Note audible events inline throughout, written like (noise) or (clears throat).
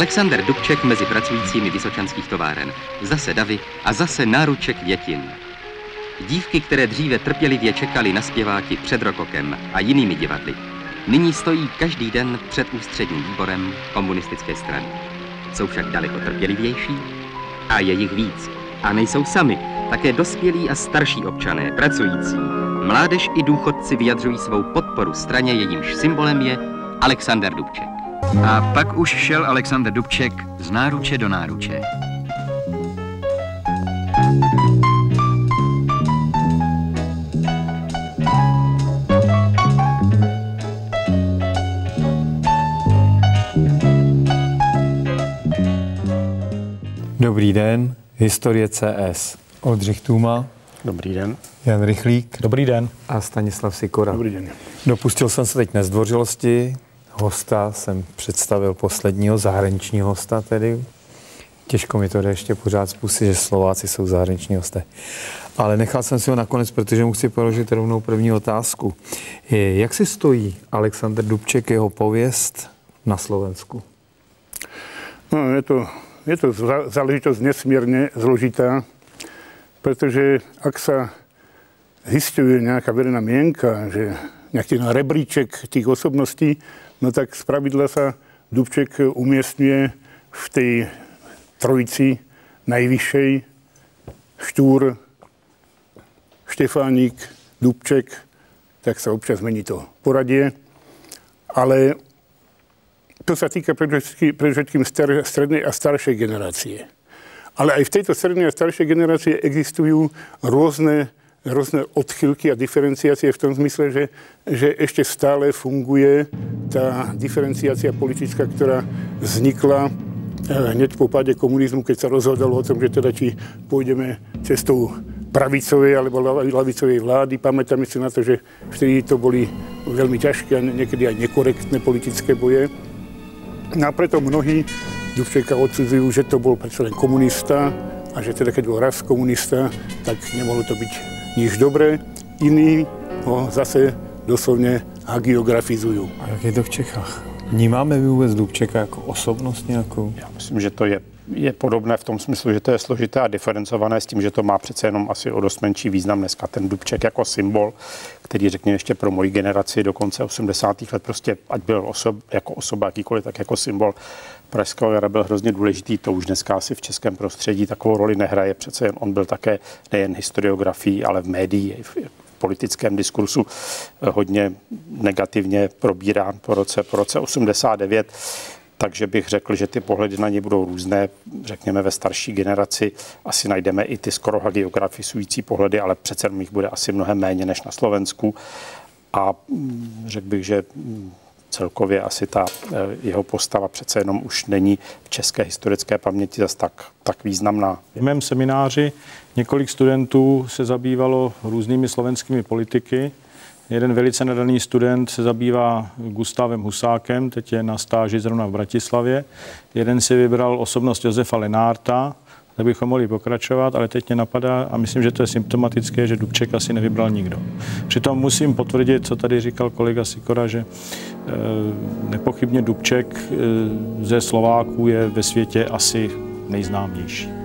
Alexander Dubček mezi pracujícími vysočanských továren. Zase davy a zase náruček větin. Dívky, které dříve trpělivě čekali na zpěváky před rokokem a jinými divadly, nyní stojí každý den před ústředním výborem komunistické strany. Jsou však daleko trpělivější a je jich víc. A nejsou sami, také dospělí a starší občané, pracující. Mládež i důchodci vyjadřují svou podporu straně, jejímž symbolem je Alexander Dubček. A pak už šel Alexander Dubček z náruče do náruče. Dobrý den, historie CS. Oldřich Tuma. Dobrý den. Jan Rychlík. Dobrý den. A Stanislav Sikora. Dobrý den. Dopustil jsem se teď nezdvořilosti. Hosta jsem představil posledního, zahraničního hosta tedy. Těžko mi to jde ještě pořád způsobit, že Slováci jsou zahraniční hosté. Ale nechal jsem si ho nakonec, protože musí položit rovnou první otázku. Jak si stojí Alexander Dubček, jeho pověst na Slovensku? No, je to je to záležitosť nesmierne zložitá, pretože ak sa zistuje nejaká verejná mienka, že nejaký rebríček tých osobností, no tak z pravidla sa Dubček umiestňuje v tej trojici najvyššej Štúr, Štefánik, Dubček, tak sa občas mení to poradie. Ale to sa týka predovšetkým strednej a staršej generácie. Ale aj v tejto strednej a staršej generácie existujú rôzne, rôzne odchylky a diferenciácie v tom zmysle, že, že ešte stále funguje tá diferenciácia politická, ktorá vznikla eh, hneď po páde komunizmu, keď sa rozhodalo o tom, že teda či pôjdeme cestou pravicovej alebo lavicovej vlády. Pamätáme si na to, že vtedy to boli veľmi ťažké a niekedy aj nekorektné politické boje. No a preto mnohí Dubčeka odsudzujú, že to bol predsa len komunista a že teda keď bol raz komunista, tak nemohlo to byť nič dobré. Iní ho zase doslovne hagiografizujú. A jak je to v Čechách? Vnímáme vůbec Dubčeka jako osobnost nějakou? Já myslím, že to je je podobné v tom smyslu, že to je složité a diferencované s tím, že to má přece jenom asi o dost menší význam dneska. Ten Dubček jako symbol, který řekněme ještě pro moji generaci do konce 80. let prostě, ať byl osob, jako osoba jakýkoliv, tak jako symbol Pražského jara byl hrozně důležitý. To už dneska asi v českém prostředí takovou roli nehraje. Přece jen on byl také nejen historiografií, ale v médiích, v politickém diskursu hodně negativně probírán po roce, po roce 89 takže bych řekl, že ty pohledy na ně budou různé. Řekněme ve starší generaci asi najdeme i ty skoro hagiografisující pohledy, ale přece jich bude asi mnohem méně než na Slovensku. A mm, řekl bych, že mm, celkově asi ta eh, jeho postava přece jenom už není v české historické paměti zase tak, tak významná. V mém semináři několik studentů se zabývalo různými slovenskými politiky. Jeden velice nadaný student se zabývá Gustavem Husákem, teď je na stáži zrovna v Bratislavě. Jeden si vybral osobnost Josefa Lenárta, tak bychom mohli pokračovat, ale teď mě napadá a myslím, že to je symptomatické, že Dubček asi nevybral nikdo. Přitom musím potvrdit, co tady říkal kolega Sikora, že e, nepochybně Dubček e, ze Slováků je ve světě asi nejznámější.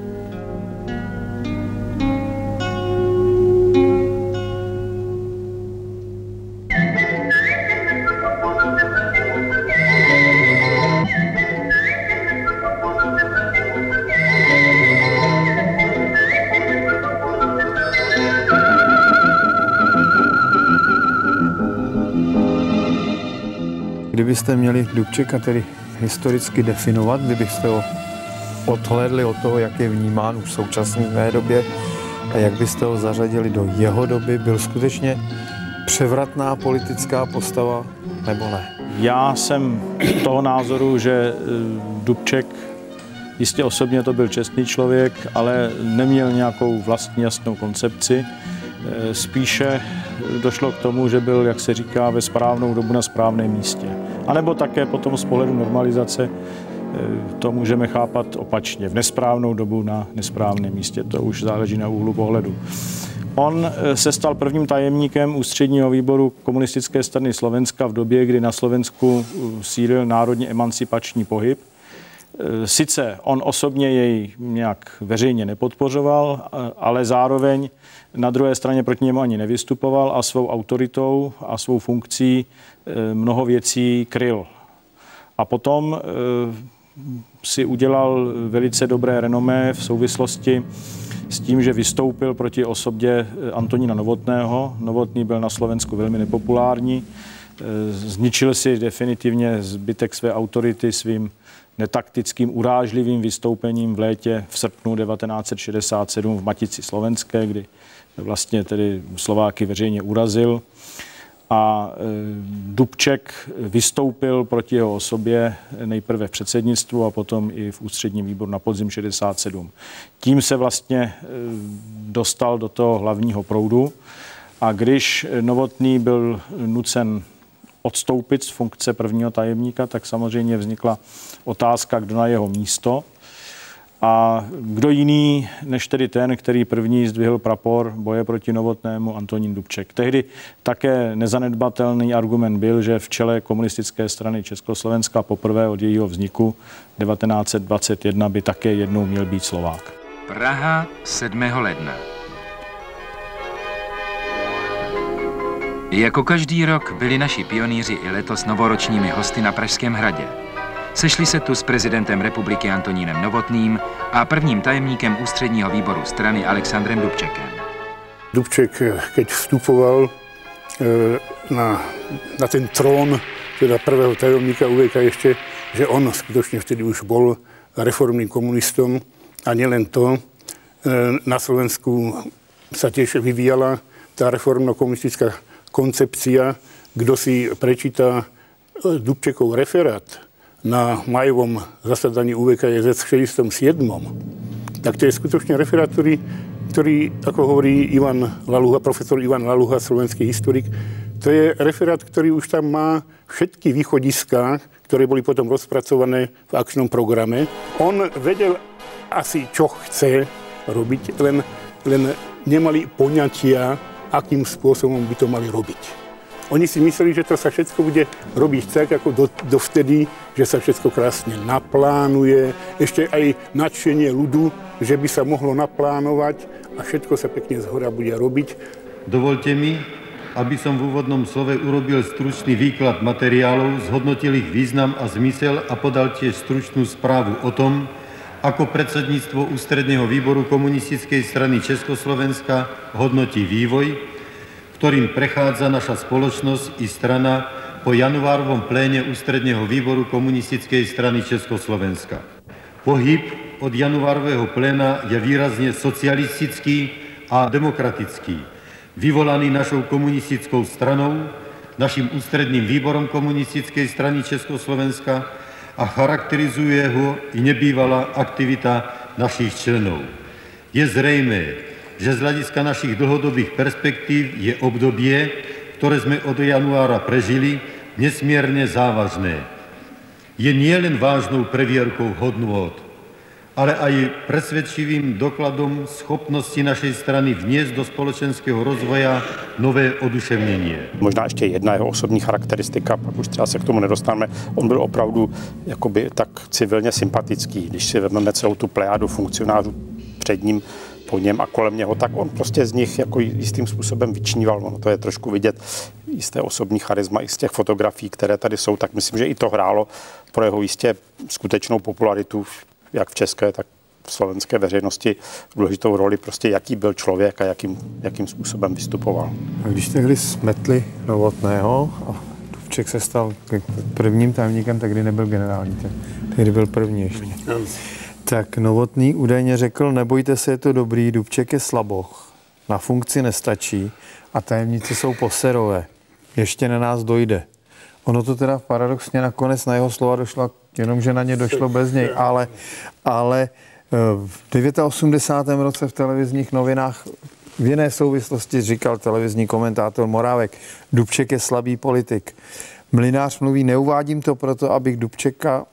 Kdybyste měli Dubčeka tedy historicky definovat, kdybyste ho odhlédli od toho, jak je vnímán v současné době a jak byste ho zařadili do jeho doby, byl skutečně převratná politická postava nebo ne? Já jsem toho názoru, že eh, Dubček jistě osobně to byl čestný člověk, ale neměl nějakou vlastní jasnou koncepci. Eh, spíše došlo k tomu, že byl, jak se říká, ve správnou dobu na správném místě. A nebo také potom z pohledu normalizace eh, to můžeme chápat opačně. V nesprávnou dobu na nesprávném místě. To už záleží na úhlu pohledu. On eh, se stal prvním tajemníkem ústředního výboru komunistické strany Slovenska v době, kdy na Slovensku sídlil národně emancipační pohyb. Sice on osobně jej nějak veřejně nepodpořoval, ale zároveň na druhé straně proti němu ani nevystupoval a svou autoritou a svou funkcí mnoho věcí kryl. A potom si udělal velice dobré renomé v souvislosti s tím, že vystoupil proti osobě Antonína Novotného. Novotný byl na Slovensku velmi nepopulární. Zničil si definitivně zbytek své autority svým netaktickým, urážlivým vystoupením v létě v srpnu 1967 v Matici Slovenské, kdy vlastně tedy Slováky veřejně urazil a e, Dubček vystoupil proti jeho osobě nejprve v předsednictvu a potom i v ústředním výboru na podzim 67. Tím se vlastně e, dostal do toho hlavního proudu a když Novotný byl nucen odstoupit z funkce prvního tajemníka, tak samozřejmě vznikla otázka, kdo na jeho místo. A kdo jiný, než tedy ten, který první zdvihl prapor boje proti Novotnému, Antonín Dubček. Tehdy také nezanedbatelný argument byl, že v čele komunistické strany Československa poprvé od jejího vzniku 1921 by také jednou měl být Slovák. Praha 7. ledna. Jako každý rok byli naši pionýři i letos novoročními hosty na Pražském hradě. Sešli se tu s prezidentem republiky Antonínem Novotným a prvním tajemníkem ústředního výboru strany Alexandrem Dubčekem. Dubček, keď vstupoval eh, na, na ten trón, teda prvého tajomníka UVK ještě, že on skutečně vtedy už byl reformním komunistom a nielen to, eh, na Slovensku sa tiež vyvíjala tá reformno-komunistická koncepcia. Kdo si prečíta eh, Dubčekov referát, na majovom zasadaní UVKJZ v 67. Tak to je skutočne referát, ktorý, ktorý, ako hovorí Ivan Laluha, profesor Ivan Laluha, slovenský historik, to je referát, ktorý už tam má všetky východiská, ktoré boli potom rozpracované v akčnom programe. On vedel asi, čo chce robiť, len, len nemali poňatia, akým spôsobom by to mali robiť. Oni si mysleli, že to sa všetko bude robiť tak, ako do, dovtedy, že sa všetko krásne naplánuje, ešte aj nadšenie ľudu, že by sa mohlo naplánovať a všetko sa pekne z hora bude robiť. Dovolte mi, aby som v úvodnom slove urobil stručný výklad materiálov, zhodnotil ich význam a zmysel a podal tiež stručnú správu o tom, ako predsedníctvo Ústredného výboru komunistickej strany Československa hodnotí vývoj, ktorým prechádza naša spoločnosť i strana po januárovom pléne Ústredného výboru komunistickej strany Československa. Pohyb od januárového pléna je výrazne socialistický a demokratický, vyvolaný našou komunistickou stranou, naším ústredným výborom komunistickej strany Československa a charakterizuje ho i nebývalá aktivita našich členov. Je zrejmé, že z hľadiska našich dlhodobých perspektív je obdobie, ktoré sme od januára prežili, nesmierne závažné. Je nielen vážnou previerkou hodnôt, ale aj presvedčivým dokladom schopnosti našej strany vniesť do společenského rozvoja nové oduševnění. Možná ještě jedna jeho osobní charakteristika, pak už třeba se k tomu nedostaneme. On byl opravdu jakoby tak civilně sympatický, když si vezmeme celou tu plejádu funkcionářů před ním, po něm a kolem něho, tak on prostě z nich jako jistým způsobem vyčníval. Ono to je trošku vidět jisté osobní charisma i z těch fotografií, které tady jsou, tak myslím, že i to hrálo pro jeho jistě skutečnou popularitu, jak v české, tak v slovenské veřejnosti důležitou roli, prostě jaký byl člověk a jakým, jakým způsobem vystupoval. A když tehdy smetli Novotného a Dubček se stal prvním tajemníkem, tak kdy nebyl generální, tehdy byl první ještě. Tak Novotný údajně řekl, nebojte se, je to dobrý, Dubček je slaboch, na funkci nestačí a tajemníci jsou poserové. Ještě na nás dojde. Ono to teda paradoxně nakonec na jeho slova došlo, jenomže na ně došlo bez něj, ale, ale eh, v 89. roce v televizních novinách v jiné souvislosti říkal televizní komentátor Morávek, Dubček je slabý politik. Mlinář mluví, neuvádím to proto, abych Dubčeka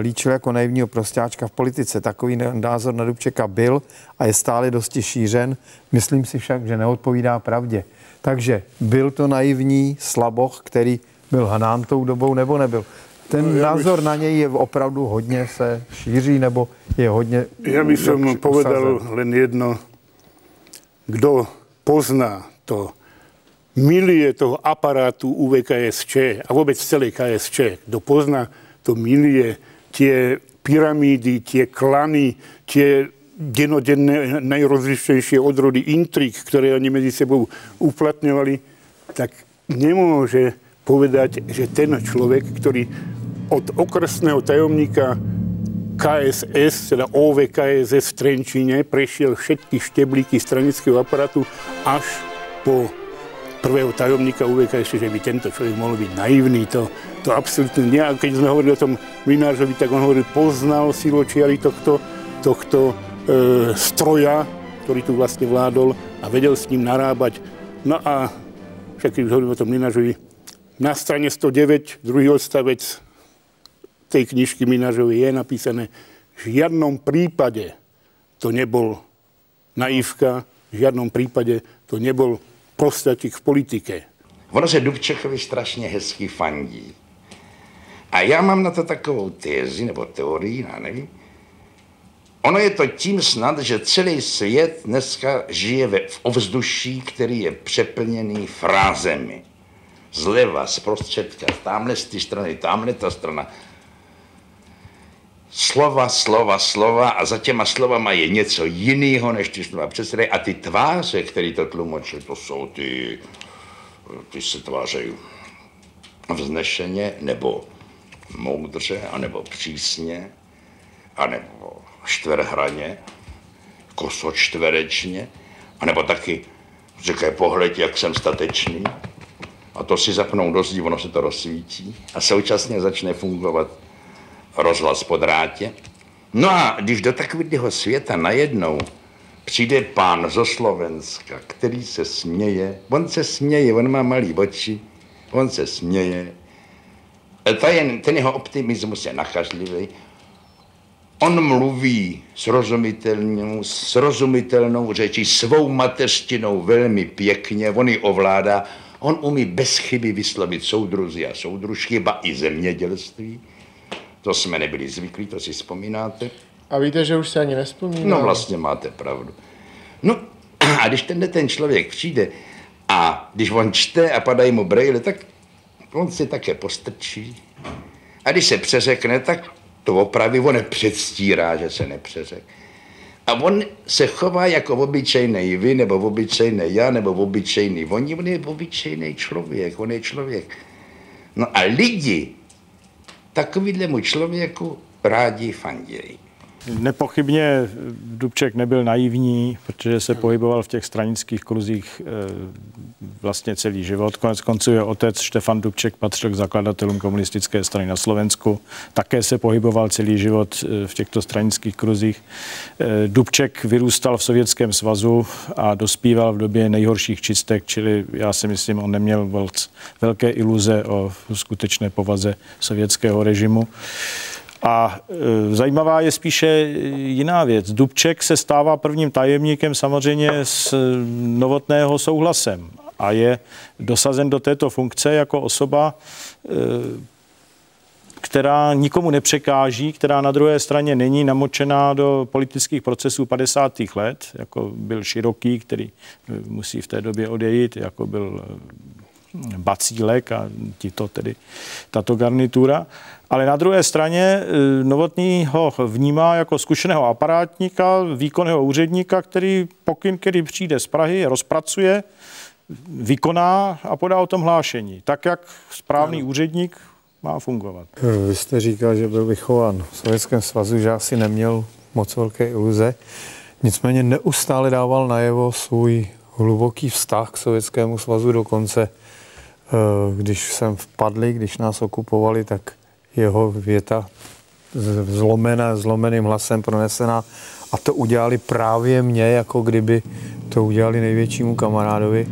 líčil jako naivního prostáčka v politice. Takový názor na Dubčeka byl a je stále dosti šířen. Myslím si však, že neodpovídá pravdě. Takže byl to naivní slaboch, který byl hanán tou dobou, nebo nebyl? ten názor na něj je opravdu hodně se šíří, nebo je hodně... Ja by som jak povedal len jedno. Kdo pozná to milie toho aparátu UVKSČ a vôbec celé KSČ, kto pozná to milie, tie pyramídy, tie klany, tie denodenné najrozličnejšie odrody intrik, ktoré oni medzi sebou uplatňovali, tak nemôže povedať, že ten človek, ktorý od okresného tajomníka KSS, teda OVKSS v Trenčíne, prešiel všetky šteblíky stranického aparátu až po prvého tajomníka UVKSS, že by tento človek mohol byť naivný. To, to absolútne nie. A keď sme hovorili o tom Minářovi, tak on hovoril, poznal siločiary tohto, tohto e, stroja, ktorý tu vlastne vládol a vedel s ním narábať. No a však keď už hovorím o tom Minářovi, na strane 109, druhý odstavec tej knižky Minářovej je napísané, v žiadnom prípade to nebol naivka, v žiadnom prípade to nebol prostatik v politike. Ono se Dubčekovi strašně hezky fandí. A já mám na to takovou tézi nebo teorii, já nevím. Ono je to tím snad, že celý svět dneska žije ve, v ovzduší, který je přeplněný frázemi. Zleva, zprostředka, tamhle z té strany, tamhle ta strana. Slova, slova, slova a za těma slovama je něco jiného, než ty slova předsedají. A ty tváře, které to tlumočí, to jsou ty, ty se tvářejí vznešeně, nebo moudře, anebo přísně, anebo čtverhraně, kosočtverečně, anebo taky říkají pohled, jak jsem statečný. A to si zapnou do zdí, ono se to rozsvítí a současně začne fungovat rozhlas po drátě. No a když do takového světa najednou přijde pán zo Slovenska, který se směje, on se směje, on má malý oči, on se směje. E to je, ten jeho optimismus je nakažlivý. On mluví srozumitelnou, srozumitelnou řečí, svou mateřštinou velmi pěkně, on ji ovládá. On umí bez chyby vyslovit soudruzy a soudružky, ba i zemědělství. To jsme nebyli zvyklí, to si vzpomínáte. A víte, že už se ani nespomínám. No vlastně máte pravdu. No (clears throat) a když tenhle ten člověk přijde a když on čte a padají mu brejle, tak on si také postrčí. A když se přeřekne, tak to opraví, on nepředstírá, že se nepřeřek. A on se chová jako obyčejný vy, nebo obyčejný já, nebo obyčejný oni. On je obyčejný člověk, on je člověk. No a lidi takovýhlemu člověku rádi fandějí. Nepochybně Dubček nebyl naivní, protože se pohyboval v těch stranických kruzích eh, vlastně celý život. Konec konců je otec Štefan Dubček patřil k zakladatelům komunistické strany na Slovensku. Také se pohyboval celý život eh, v těchto stranických kruzích. Eh, Dubček vyrůstal v Sovětském svazu a dospíval v době nejhorších čistek, čili já si myslím, on neměl velké iluze o skutečné povaze sovětského režimu. A e, zajímavá je spíše jiná věc. Dubček se stává prvním tajemníkem samozřejmě s novotného souhlasem a je dosazen do této funkce jako osoba, e, která nikomu nepřekáží, která na druhé straně není namočená do politických procesů 50. let, jako byl Široký, který musí v té době odejít, jako byl Bacílek a tito tedy, tato garnitura. Ale na druhé straně e, Novotný ho vnímá jako zkušeného aparátníka, výkonného úředníka, který pokyn, který přijde z Prahy, rozpracuje, vykoná a podá o tom hlášení. Tak, jak správný no. úředník má fungovat. Vy jste říkal, že byl vychován v Sovětském svazu, že asi neměl moc velké iluze. Nicméně neustále dával najevo svůj hluboký vztah k Sovětskému svazu dokonce. Když jsem vpadli, když nás okupovali, tak jeho věta zlomená, zlomeným hlasem pronesená. A to udělali právě mě, jako kdyby to udělali největšímu kamarádovi,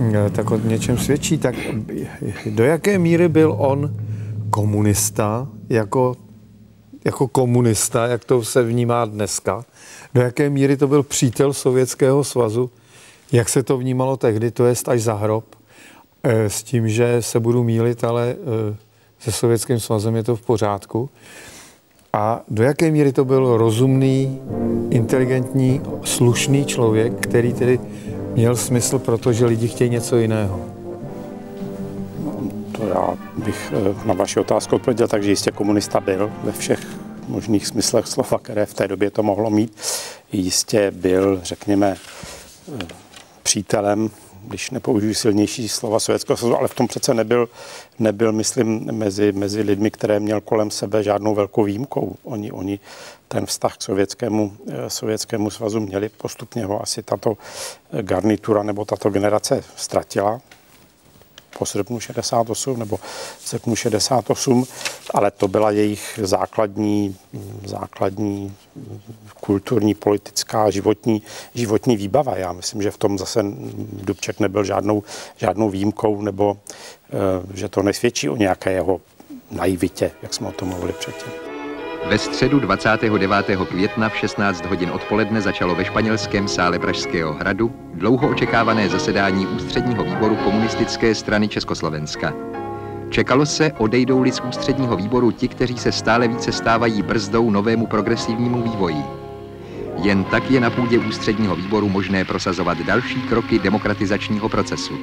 eh, tak o něčem svědčí. Tak do jaké míry byl on komunista, jako, jako komunista, jak to se vnímá dneska, do jaké míry to byl přítel Sovětského svazu, jak se to vnímalo tehdy, to je až za hrob, eh, s tím, že se budu mílit, ale eh, se Sovětským svazem je to v pořádku. A do jaké míry to byl rozumný, inteligentní, slušný člověk, který tedy měl smysl, protože lidi chtějí něco jiného? To já bych eh, na vaši otázku odpověděl tak, že jistě komunista byl ve všech možných smyslech slova, které v té době to mohlo mít. Jistě byl, řekněme, eh, přítelem když nepoužiju silnější slova Sovětského svazu, ale v tom přece nebyl, nebyl myslím, mezi, mezi lidmi, které měl kolem sebe žádnou velkou výjimkou. Oni, oni ten vztah k sovětskému, eh, sovětskému svazu měli postupně ho asi tato garnitura nebo tato generace ztratila po srpnu 68 nebo srpnu 68, ale to byla jejich základní, základní kulturní, politická, životní, životní výbava. Já myslím, že v tom zase Dubček nebyl žádnou, žádnou výjimkou, nebo eh, že to nesvědčí o nějaké jeho naivitě, jak jsme o tom mluvili předtím. Ve středu 29. května v 16 hodin odpoledne začalo ve španělském sále Pražského hradu dlouho očekávané zasedání ústředního výboru komunistické strany Československa. Čekalo se, odejdou-li z ústředního výboru ti, kteří se stále více stávají brzdou novému progresivnímu vývoji. Jen tak je na půdě ústředního výboru možné prosazovat další kroky demokratizačního procesu.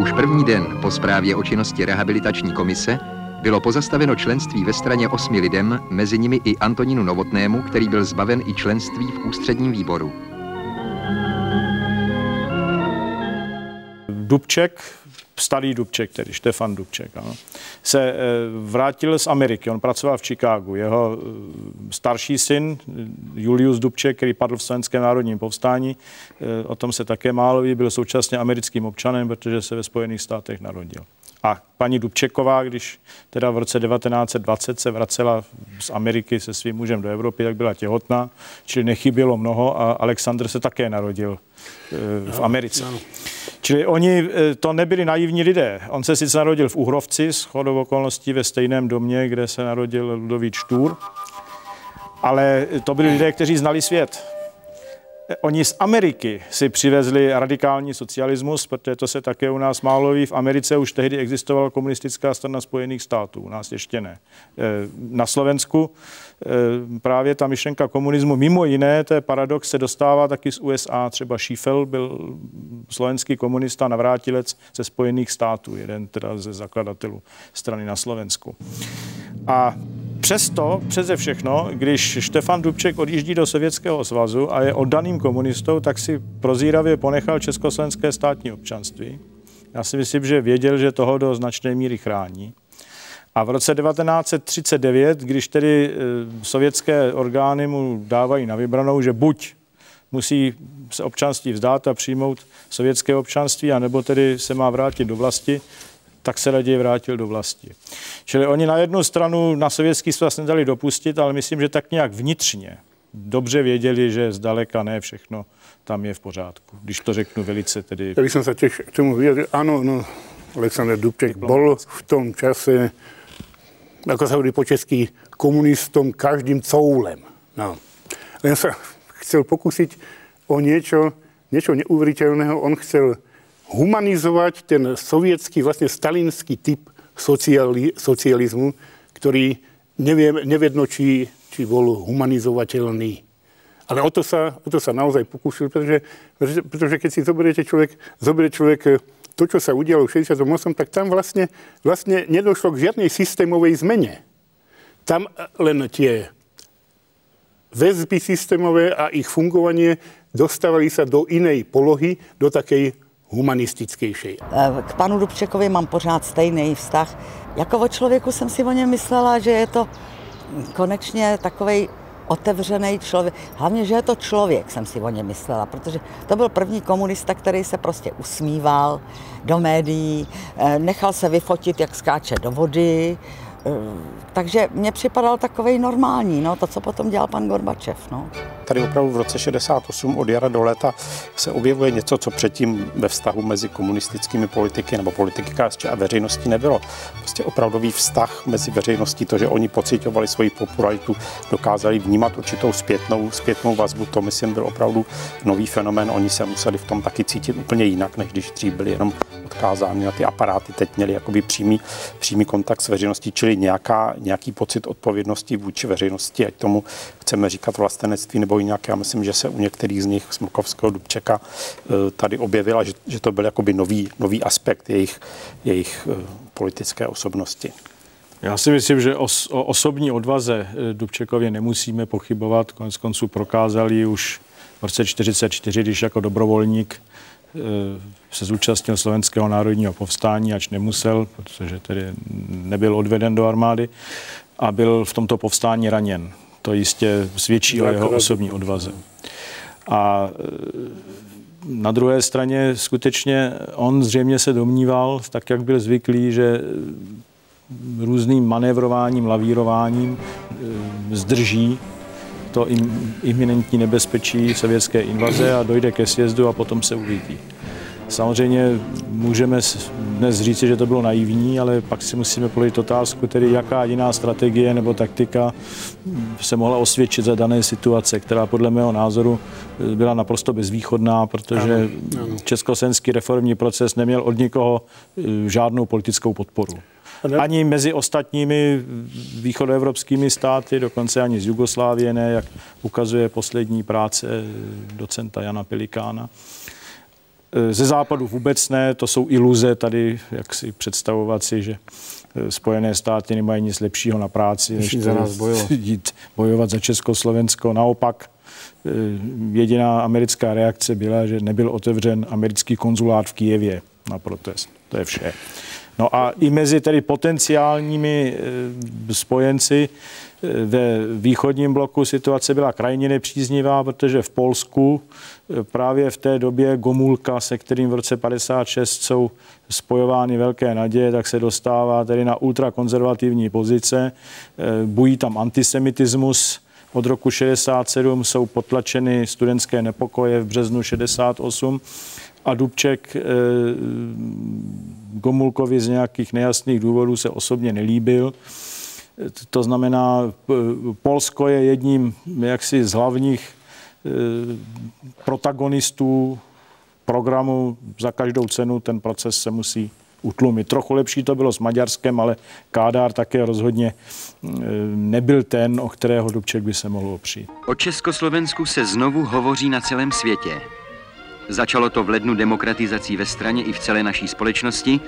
Už první den po zprávě o činnosti rehabilitační komise bylo pozastaveno členství ve straně osmi lidem, mezi nimi i Antonínu Novotnému, který byl zbaven i členství v ústředním výboru. Dubček starý Dubček, tedy Štefan Dubček, ano, se eh, vrátil z Ameriky. On pracoval v Chicagu. Jeho eh, starší syn, Julius Dubček, který padl v slovenském národním povstání, eh, o tom se také málo ví, byl současně americkým občanem, protože se ve Spojených státech narodil. A paní Dubčeková, když teda v roce 1920 se vracela z Ameriky se svým mužem do Evropy, tak byla těhotná, čili nechybělo mnoho a Alexandr se také narodil v Americe. Čili oni eh, to nebyli naivní lidé. On se sice narodil v Uhrovci, s chodou okolností ve stejném domě, kde se narodil Ludovít Štůr, ale to byli lidé, kteří znali svět. Oni z Ameriky si přivezli radikální socialismus, protože to se také u nás málo ví. V Americe už tehdy existovala komunistická strana Spojených států, u nás ještě ne. Eh, na Slovensku eh, právě ta myšlenka komunismu, mimo jiné, to je paradox, se dostává taky z USA. Třeba Schieffel byl slovenský komunista, navrátilec ze Spojených států, jeden teda ze zakladatelů strany na Slovensku. A Přesto, přeze všechno, když Štefan Dubček odjíždí do Sovětského svazu a je oddaným komunistou, tak si prozíravě ponechal československé státní občanství. Já si myslím, že věděl, že toho do značné míry chrání. A v roce 1939, když tedy e, sovětské orgány mu dávají na vybranou, že buď musí se občanství vzdát a přijmout sovětské občanství, anebo tedy se má vrátit do vlasti, tak se raději vrátil do vlasti. Čili oni na jednu stranu na sovětský svaz nedali dopustit, ale myslím, že tak nějak vnitřně dobře věděli, že zdaleka ne všechno tam je v pořádku. Když to řeknu velice tedy... Já bych se těž k tomu vyjadřil. Ano, no, Aleksandr Dubček byl v tom čase, jako se hovorí po česky, komunistom každým coulem. No. Len se chcel pokusit o něco, něco neuvěřitelného. On chcel humanizovať ten sovětský, vlastně stalinský typ sociali, socializmu, který neviem, nevedno, či, či bol humanizovateľný. Ale o to sa, o to sa naozaj pokúsil, pretože, pretože, pretože keď si zoberiete človek, zoberie človek eh, to, čo sa udialo v 68, tak tam vlastne, vlastne nedošlo k žiadnej systémovej zmene. Tam eh, len tie väzby systémové a ich fungovanie dostávali sa do inej polohy, do takej humanistickější. Eh, k panu Dubčekovi mám pořád stejný vztah. Jako o člověku jsem si o něm myslela, že je to konečně takový otevřený člověk. Hlavně, že je to člověk, jsem si o něm myslela, protože to byl první komunista, který se prostě usmíval do médií, eh, nechal se vyfotit, jak skáče do vody, eh, takže mně připadal takový normální, no, to, co potom dělal pan Gorbačev. No. Tady opravdu v roce 68 od jara do léta se objevuje něco, co předtím ve vztahu mezi komunistickými politiky nebo politiky KSČ a veřejností nebylo. Prostě opravdový vztah mezi veřejností, to, že oni pocitovali svoji popularitu, dokázali vnímat určitou zpětnou, zpětnou vazbu, to myslím byl opravdu nový fenomén. Oni se museli v tom taky cítit úplně jinak, než když dřív byli jenom odkázáni na ty aparáty, teď měli jakoby přímý, přímý kontakt s veřejností, čili nějaká, nějaký pocit odpovědnosti vůči veřejnosti, ať tomu chceme říkat vlastenectví nebo jinak. Já myslím, že se u některých z nich, Smrkovského, Dubčeka, eh, tady objevila, že, že to byl jakoby nový, nový aspekt jejich, jejich eh, politické osobnosti. Já si myslím, že os, o osobní odvaze eh, Dubčekově nemusíme pochybovat. Konec konců prokázali už v roce 1944, když jako dobrovolník se zúčastnil slovenského národního povstání, ač nemusel, protože tedy nebyl odveden do armády a byl v tomto povstání raněn. To jistě svědčí o jeho osobní odvaze. A e, na druhé straně skutečně on zřejmě se domníval, tak jak byl zvyklý, že různým manévrováním, lavírováním e, zdrží to iminentní nebezpečí sovětské invaze a dojde ke sjezdu a potom se uvidí. Samozřejmě můžeme dnes říci, že to bylo naivní, ale pak si musíme položit otázku, tedy jaká jiná strategie nebo taktika se mohla osvědčit za dané situace, která podle mého názoru byla naprosto bezvýchodná, protože ano, ano. československý reformní proces neměl od nikoho eh, žádnou politickou podporu. Ani mezi ostatními východoevropskými státy, dokonce ani z Jugoslávie ne, jak ukazuje poslední práce docenta Jana Pelikána. Eh, ze západu vůbec ne, to jsou iluze tady, jak si představovat si, že eh, Spojené státy nemají nic lepšího na práci, než za nás bojovat. (laughs) jít bojovat za Československo. Naopak, eh, jediná americká reakce byla, že nebyl otevřen americký konzulát v Kijevě na protest. To je vše. No a i mezi tedy potenciálními spojenci ve východním bloku situace byla krajně nepříznivá, protože v Polsku právě v té době Gomulka, se kterým v roce 56 jsou spojovány velké naděje, tak se dostává tedy na ultrakonzervativní pozice. E, bují tam antisemitismus. Od roku 67 jsou potlačeny studentské nepokoje v březnu 68 a Dubček e, Gomulkovi z nějakých nejasných důvodů se osobně nelíbil. To znamená, Polsko je jedním jaksi z hlavních e, protagonistů programu za každou cenu ten proces se musí utlumit. Trochu lepší to bylo s Maďarskem, ale Kádár také rozhodně e, nebyl ten, o kterého Dubček by se mohl opřít. O Československu se znovu hovoří na celém světě. Začalo to v lednu demokratizací ve straně i v celé naší společnosti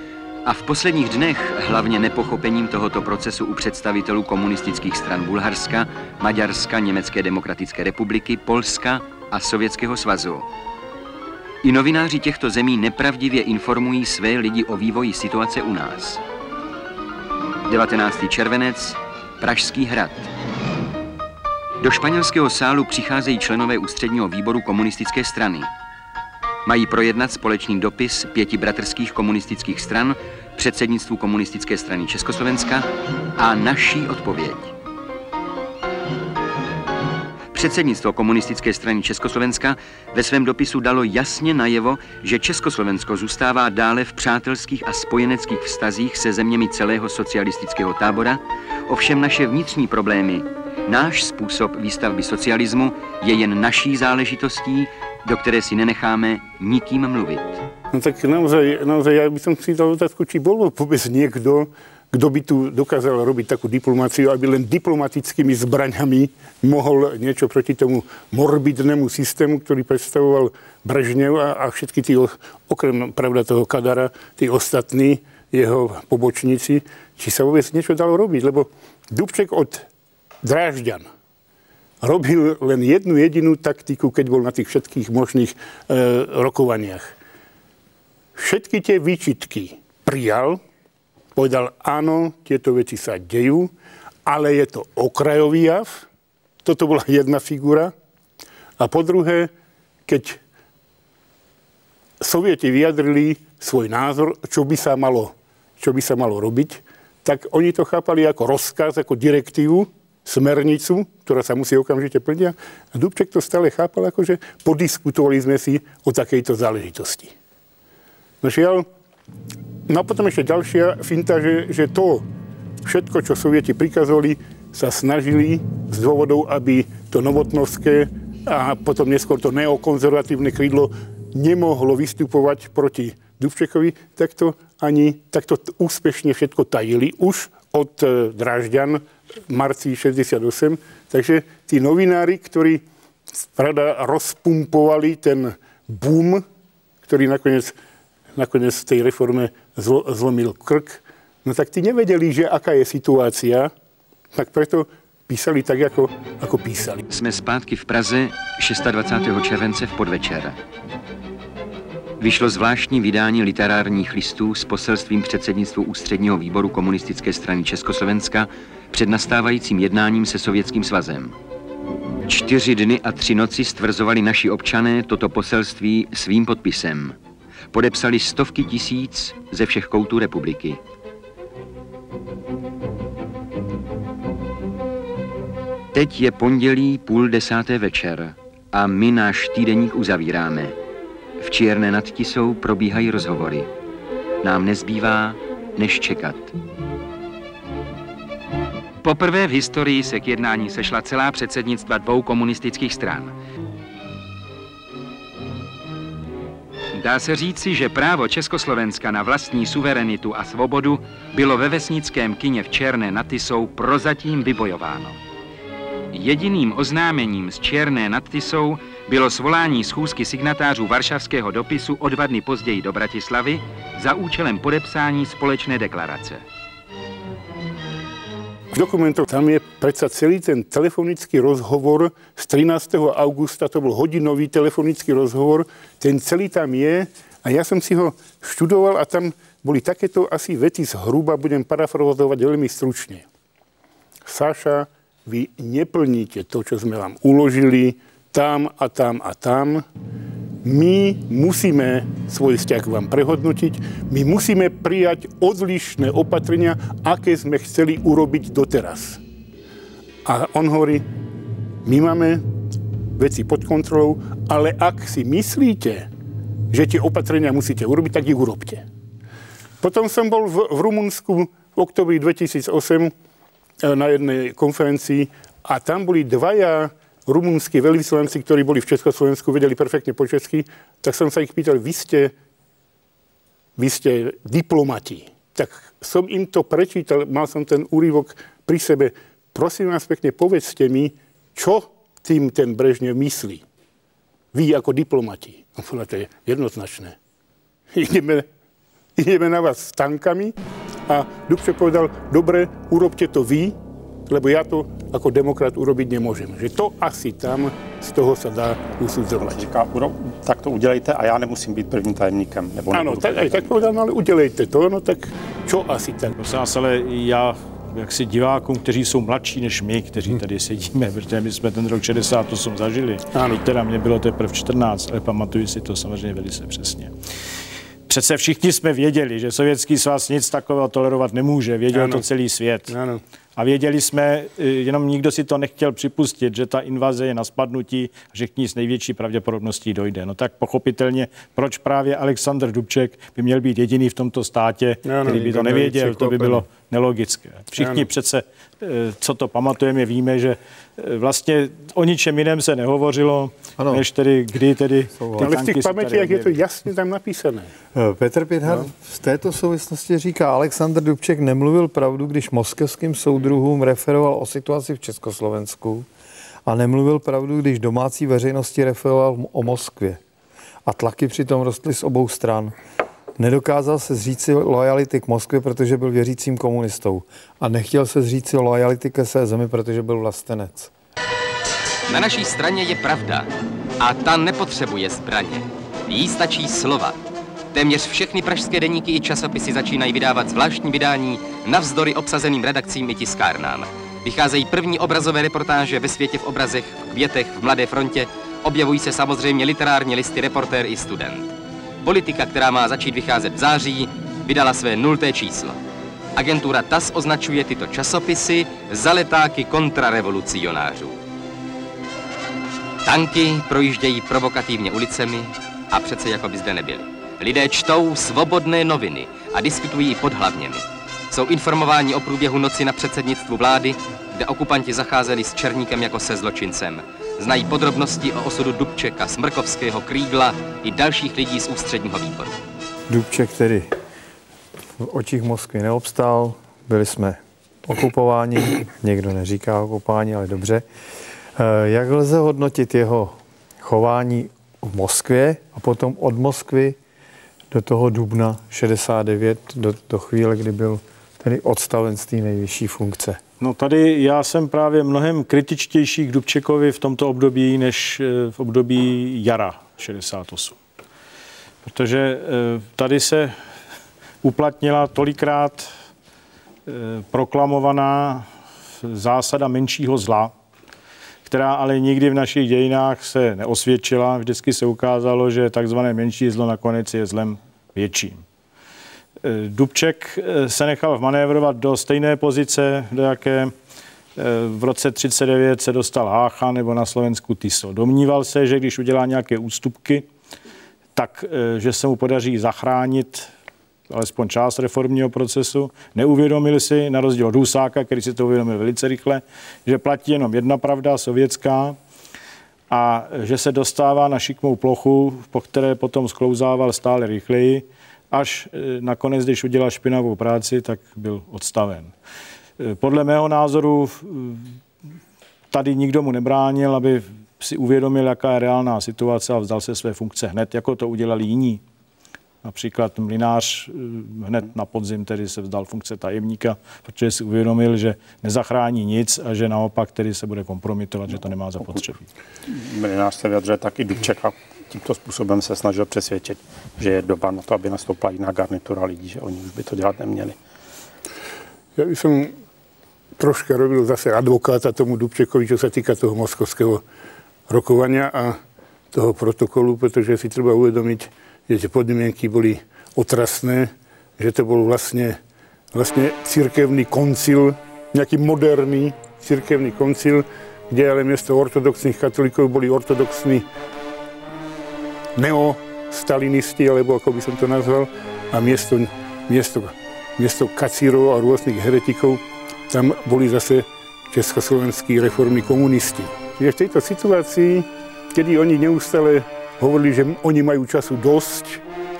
a v posledních dnech hlavně nepochopením tohoto procesu u představitelů komunistických stran Bulharska, Maďarska, Německé demokratické republiky, Polska a Sovětského svazu. I novináři těchto zemí nepravdivě informují své lidi o vývoji situace u nás. 19. červenec, Pražský hrad. Do španělského sálu přicházejí členové ústředního výboru komunistické strany. Mají projednat společný dopis pěti bratrských komunistických stran, předsednictvu komunistické strany Československa a naší odpověď. Předsednictvo komunistické strany Československa ve svém dopisu dalo jasně najevo, že Československo zůstává dále v přátelských a spojeneckých vztazích se zeměmi celého socialistického tábora, ovšem naše vnitřní problémy, náš způsob výstavby socialismu je jen naší záležitostí do které si nenecháme nikým mluvit. No tak naozaj, naozaj ja by som si dal otázku, či bol vôbec niekto, kto by tu dokázal robiť takú diplomáciu, aby len diplomatickými zbraňami mohol niečo proti tomu morbidnému systému, ktorý predstavoval Brežnev a, a všetky tí, okrem pravda toho Kadara, tí ostatní jeho pobočníci, či sa vôbec niečo dalo robiť, lebo Dubček od Drážďan robil len jednu jedinú taktiku, keď bol na tých všetkých možných e, rokovaniach. Všetky tie výčitky prijal, povedal, áno, tieto veci sa dejú, ale je to okrajový jav. Toto bola jedna figura. A po druhé, keď Sovieti vyjadrili svoj názor, čo by sa malo, čo by sa malo robiť, tak oni to chápali ako rozkaz, ako direktívu smernicu, ktorá sa musí okamžite plniť. A Dubček to stále chápal, ako že podiskutovali sme si o takejto záležitosti. No žiaľ, no a potom ešte ďalšia finta, že, že to všetko, čo sovieti prikazovali, sa snažili z dôvodov, aby to novotnovské a potom neskôr to neokonzervatívne krídlo nemohlo vystupovať proti Dubčekovi, tak to ani takto úspešne všetko tajili už od e, Drážďan marci 68. Takže tí novinári, ktorí pravda, rozpumpovali ten boom, ktorý nakoniec, nakoniec v tej reforme zlo, zlomil krk, no tak tí nevedeli, že aká je situácia, tak preto písali tak, jako, jako písali. Jsme zpátky v Praze 26. července v podvečer. Vyšlo zvláštní vydání literárních listů s poselstvím předsednictvu Ústředního výboru komunistické strany Československa před nastávajícím jednáním se Sovětským svazem. Čtyři dny a tři noci stvrzovali naši občané toto poselství svým podpisem. Podepsali stovky tisíc ze všech koutů republiky. Teď je pondělí půl desáté večer a my náš týdeník uzavíráme. Čierne nad Tisou probíhají rozhovory. Nám nezbývá, než čekat. Poprvé v historii se k jednání sešla celá předsednictva dvou komunistických stran. Dá se říci, že právo Československa na vlastní suverenitu a svobodu bylo ve vesnickém kině v Černé nad Tisou prozatím vybojováno. Jediným oznámením z Černé nad Tisou bylo svolání schůzky signatářů Varšavského dopisu o dva dny později do Bratislavy za účelem podepsání společné deklarace. V dokumentoch tam je predsa celý ten telefonický rozhovor z 13. augusta, to bol hodinový telefonický rozhovor, ten celý tam je a ja som si ho študoval a tam boli takéto asi vety zhruba, budem parafrazovať veľmi stručne. Saša, vy neplníte to, čo sme vám uložili, tam a tam a tam my musíme svoj vzťah vám prehodnotiť, my musíme prijať odlišné opatrenia, aké sme chceli urobiť doteraz. A on hovorí, my máme veci pod kontrolou, ale ak si myslíte, že tie opatrenia musíte urobiť, tak ich urobte. Potom som bol v, v Rumunsku v oktobri 2008 eh, na jednej konferencii a tam boli dvaja rumunskí veľvyslanci, ktorí boli v Československu, vedeli perfektne po česky, tak som sa ich pýtal, vy ste, vy ste diplomati. Tak som im to prečítal, mal som ten úryvok pri sebe. Prosím vás pekne, povedzte mi, čo tým ten Brežnev myslí. Vy ako diplomati. No, to je jednoznačné. (laughs) Ideme, ideme na vás s tankami a Dubček povedal, dobre, urobte to vy, lebo ja to ako demokrat urobiť nemôžem. Že to asi tam z toho sa dá usudzovať. Říká, tak to udělejte a já nemusím být prvním tajemníkem. Nebo ano, tak, aj tak povedal, no ale udělejte to, no tak čo asi tak. Prosím vás, ale já jak si divákům, kteří jsou mladší než my, kteří hmm. tady sedíme, protože my jsme ten rok 68 zažili. Ano. Teď teda mě bylo teprve 14, ale pamatuju si to samozřejmě velice přesně. Přece všichni jsme věděli, že Sovětský svaz nic takového tolerovat nemůže. Věděl ano. to celý svět. Ano. A věděli jsme, e, jenom nikdo si to nechtěl připustit, že ta invaze je na spadnutí, že k ní s největší pravděpodobností dojde. No tak pochopitelně, proč právě Aleksandr Dubček by měl být jediný v tomto státě, ano, který by to nevěděl, to by bylo nelogické. Všichni ano. přece, e, co to pamatujeme, víme, že e, vlastně o ničem jiném se nehovořilo, ano. než tedy kdy tedy ty Ale v těch pamětích je to jasně tam napísané. Petr Pěthar no. v této souvislosti říká, Aleksandr Dubček nemluvil pravdu, když moskevským soudruhům referoval o situaci v Československu a nemluvil pravdu, když domácí veřejnosti referoval o Moskvě. A tlaky přitom rostly z obou stran. Nedokázal se zříci lojality k Moskvě, protože byl věřícím komunistou. A nechtěl se zříci lojality ke své zemi, protože byl vlastenec. Na naší straně je pravda. A ta nepotřebuje zbraně. Jí stačí slova. Téměř všechny pražské deníky i časopisy začínají vydávat zvláštní vydání navzdory obsazeným redakcím i tiskárnám. Vycházejí první obrazové reportáže ve světě v obrazech, v květech, v Mladé frontě, objevují se samozřejmě literární listy reportér i student. Politika, která má začít vycházet v září, vydala své nulté číslo. Agentura TAS označuje tyto časopisy za letáky kontrarevolucionářů. Tanky projíždějí provokativně ulicemi a přece jako by zde nebyli. Lidé čtou svobodné noviny a diskutují pod hlavněmi. Jsou informováni o průběhu noci na předsednictvu vlády, kde okupanti zacházeli s Černíkem jako se zločincem. Znají podrobnosti o osudu Dubčeka, Smrkovského, Krígla i dalších lidí z ústředního výboru. Dubček tedy v očích Moskvy neobstál, byli jsme okupováni, někdo neříká okupování, ale dobře. Eh, jak lze hodnotit jeho chování v Moskvě a potom od Moskvy do toho dubna 69, do, do chvíle, kdy byl tedy odstaven z té nejvyšší funkce? No tady já jsem právě mnohem kritičtější k Dubčekovi v tomto období, než eh, v období jara 68. Protože eh, tady se uplatnila tolikrát eh, proklamovaná zásada menšího zla, která ale nikdy v našich dějinách se neosvědčila. Vždycky se ukázalo, že takzvané menší zlo nakonec je zlem větším. Eh, Dubček eh, se nechal vmanévrovat do stejné pozice, do jaké v roce 39 se dostal Hácha nebo na Slovensku Tiso. Domníval se, že když udělá nějaké ústupky, tak že se mu podaří zachránit alespoň část reformního procesu, neuvědomili si, na rozdíl od Husáka, který si to uvědomil velice rychle, že platí jenom jedna pravda, sovětská, a že se dostává na šikmou plochu, po které potom sklouzával stále rychleji, až e, nakonec, když udělal špinavou práci, tak byl odstaven. E, podle mého názoru tady nikdo mu nebránil, aby si uvědomil, jaká je reálná situace a vzdal se své funkce hned, jako to udělali jiní. Například mlinář eh, hned na podzim tedy se vzdal funkce tajemníka, protože si uvědomil, že nezachrání nic a že naopak tedy se bude kompromitovat, že to nemá zapotřebí. Mlinář se vyjadřuje taky Dubček a tímto způsobem se snažil přesvědčit, že je doba na to, aby nastoupila jiná garnitura lidí, že oni už by to dělat neměli. Já bych troška robil zase advokáta tomu Dubčekovi, čo sa týka toho moskovského rokovania a toho protokolu, protože si treba uvedomiť, že tie podmienky boli otrasné, že to bol vlastne, vlastne církevný koncil, nejaký moderný církevný koncil, kde ale miesto ortodoxných katolíkov boli ortodoxní neostalinisti, alebo ako by som to nazval, a miesto, miesto, miesto kacírov a rôznych heretikov tam boli zase československí reformní komunisti. Čiže v tejto situácii, kedy oni neustále hovorili, že oni majú času dosť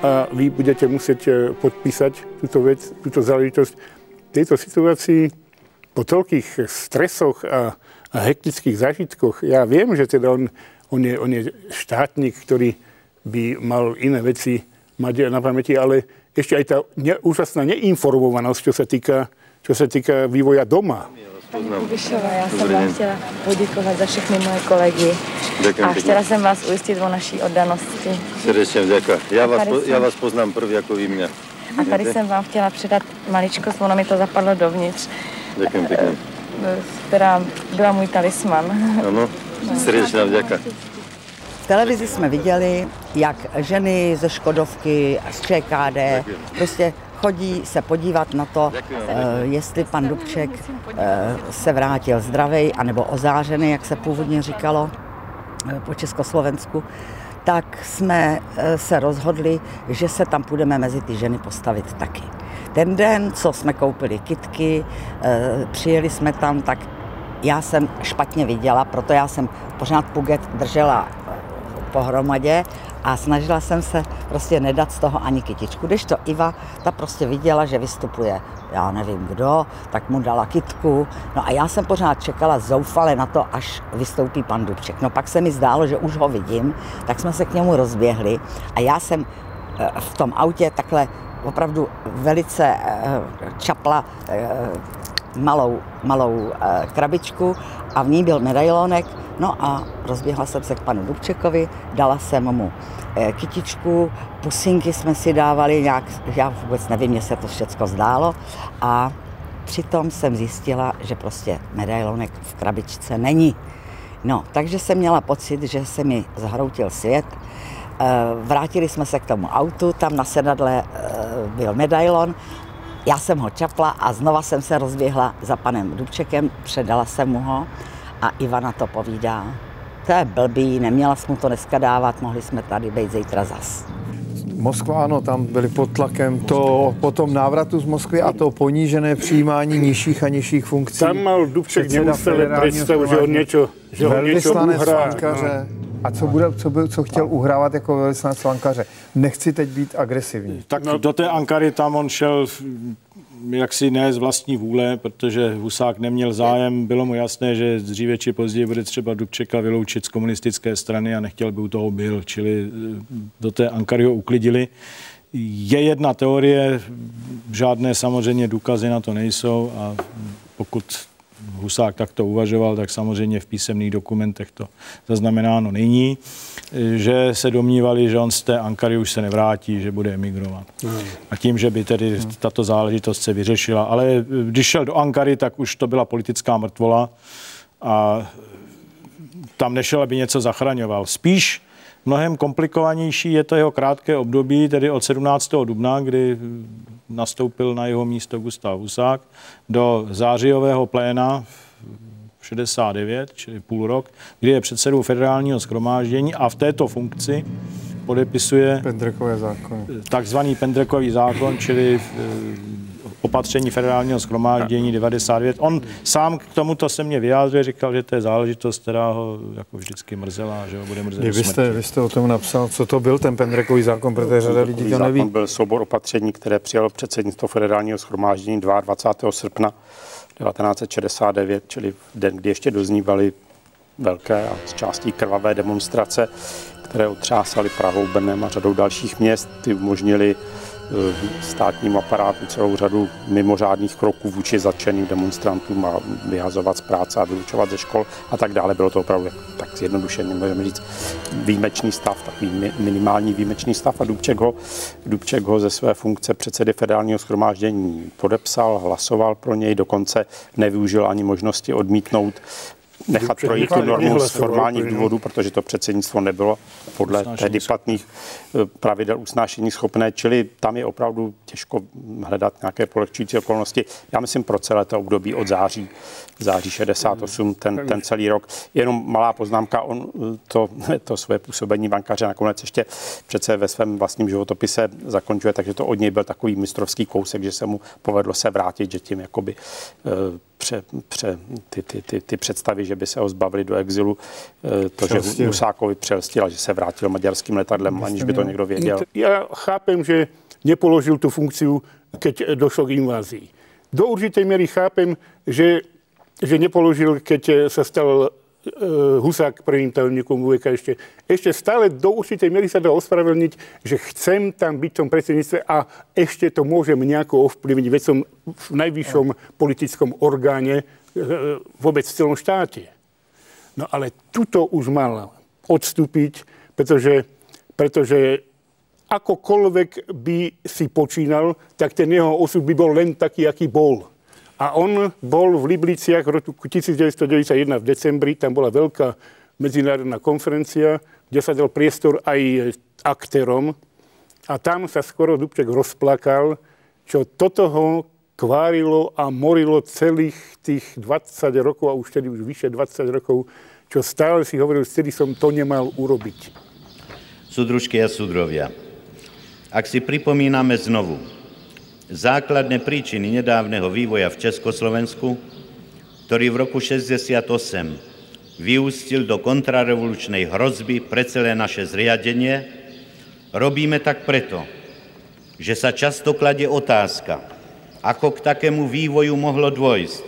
a vy budete musieť e, podpísať túto vec, túto záležitosť. V tejto situácii po toľkých stresoch a, a hektických zážitkoch, ja viem, že teda on, on, je, on je štátnik, ktorý by mal iné veci mať na pamäti, ale ešte aj tá ne, úžasná neinformovanosť, čo sa týka, čo sa týka vývoja doma. Paní Kubišová, já jsem vám chtěla poděkovat za všechny moje kolegy Ďakujem a chtěla jsem vás ujistit o naší oddanosti. Srdečně děkuji. Já vás, po, já vás poznám první jako vy mě. A tady jsem vám chtěla předat maličkost, ono mi to zapadlo dovnitř. Děkuji pěkně. Která byla můj talisman. Ano, srdečná vděka. V televizi jsme viděli, jak ženy ze Škodovky z ČKD prostě chodí se podívat na to, eh, jestli pan Dubček eh, se vrátil zdravý anebo ozářený, jak se původně říkalo eh, po Československu, tak jsme se rozhodli, že se tam půjdeme mezi ty ženy postavit taky. Ten den, co jsme koupili kitky, přijeli jsme tam, tak já jsem špatně viděla, proto já jsem pořád puget držela pohromadě a snažila jsem se prostě nedat z toho ani kytičku. Když to Iva, ta prostě viděla, že vystupuje, já nevím kdo, tak mu dala kitku. No a já jsem pořád čekala zoufale na to, až vystoupí pan Dubček. No pak se mi zdálo, že už ho vidím, tak jsme se k němu rozběhli a já jsem eh, v tom autě takhle opravdu velice eh, čapla eh, malou, malou krabičku a v ní byl medailonek No a rozběhla jsem se k panu Dubčekovi, dala jsem mu eh, kytičku, pusinky jsme si dávali nějak, já vůbec nevím, mě se to všechno zdálo a přitom jsem zjistila, že prostě medailonek v krabičce není. No, takže jsem měla pocit, že se mi zhroutil svět. Eh, vrátili jsme se k tomu autu, tam na sedadle eh, byl medailon Já jsem ho čapla a znova jsem se rozběhla za panem Dubčekem, předala jsem mu ho a Ivana to povídá. To je blbý, neměla jsem mu to dneska dávat, mohli jsme tady být zítra zas. Moskva, ano, tam byli pod tlakem to po tom návratu z Moskvy a to ponížené přijímání nižších a nižších funkcí. Tam mal Dubček neustále představu, že on něco, že on něco uhrá. A co, bude, co, by, co chtěl uhrávat jako velvyslanec Slankaře? Nechci teď být agresivní. Tak no. do té Ankary tam on šel jaksi ne z vlastní vůle, protože Husák neměl zájem. Bylo mu jasné, že dříve či později bude třeba Dubčeka vyloučit z komunistické strany a nechtěl by u toho byl, čili eh, do té Ankary ho uklidili. Je jedna teorie, žádné samozřejmě důkazy na to nejsou a pokud Husák takto uvažoval, tak samozřejmě v písemných dokumentech to zaznamenáno není, že se domnívali, že on z té Ankary už se nevrátí, že bude emigrovat. A tím, že by tedy tato záležitost se vyřešila. Ale když šel do Ankary, tak už to byla politická mrtvola a tam nešel, aby něco zachraňoval. Spíš mnohem komplikovanější je to jeho krátké období, tedy od 17. dubna, kdy nastoupil na jeho místo Gustav Husák, do zářijového pléna 69, čili půl rok, kdy je předsedou federálního schromáždění a v této funkci podepisuje Pendrekové takzvaný Pendrekový zákon, čili eh, opatření federálního schromáždění 99. On sám k tomuto se mě vyjádřil, říkal, že to je záležitost, která ho jako vždycky mrzela, že ho bude mrzet vy jste, vy jste o tom napsal, co to byl ten Pendrekový zákon, protože řada lidí to neví. byl soubor opatření, které přijalo předsednictvo federálního schromáždění 22. srpna 1969, čili den, kdy ještě doznívaly velké a z částí krvavé demonstrace, které otřásaly Prahou, Brnem a řadou dalších měst. Ty umožnili státním aparátu celou řadu mimořádných kroků vůči zatčeným demonstrantům a vyhazovat z práce a vylučovat ze škol a tak dále. Bylo to opravdu tak zjednodušeně, můžeme říct, výjimečný stav, takový minimální výjimečný stav a Dubček ho, Dubček ho ze své funkce předsedy federálního schromáždění podepsal, hlasoval pro něj, dokonce nevyužil ani možnosti odmítnout nechat projít tu normu z formálních důvodů, protože to předsednictvo nebylo podle tehdy platných eh, pravidel usnášení schopné, čili tam je opravdu těžko hledat nějaké polehčující okolnosti. Já myslím pro celé to období od září, září 68, ten, ten celý rok. Jenom malá poznámka, on eh, to, (laughs) to své působení bankaře nakonec ještě přece ve svém vlastním životopise zakončuje, takže to od něj byl takový mistrovský kousek, že se mu povedlo se vrátit, že tím jakoby eh, pře, pře, ty, ty, ty, ty představy, že by se ho zbavili do exilu, eh, to, Přelstil. že Husákovi přelstil a že se vrátil maďarským letadlem, Myslím, aniž by to někdo věděl. Já chápem, že nepoložil tu funkci, keď došlo k invázii. Do určitej míry chápem, že, že nepoložil, keď se stal Husák prvým tajomníkom UVK ešte, ešte stále do určitej miery sa dá ospravedlniť, že chcem tam byť v tom predsedníctve a ešte to môžem nejako ovplyvniť, veď som v najvyššom politickom orgáne eh, vôbec v celom štáte. No ale tuto už mal odstúpiť, pretože, pretože akokoľvek by si počínal, tak ten jeho osud by bol len taký, aký bol. A on bol v Libliciach v roku 1991 v decembri, tam bola veľká medzinárodná konferencia, kde sa dal priestor aj aktérom. A tam sa skoro Dubček rozplakal, čo toto ho kvárilo a morilo celých tých 20 rokov, a už tedy už vyše 20 rokov, čo stále si hovoril, vtedy som to nemal urobiť. Sudružky a sudrovia, ak si pripomíname znovu, základné príčiny nedávneho vývoja v Československu, ktorý v roku 68 vyústil do kontrarevolučnej hrozby pre celé naše zriadenie, robíme tak preto, že sa často kladie otázka, ako k takému vývoju mohlo dôjsť,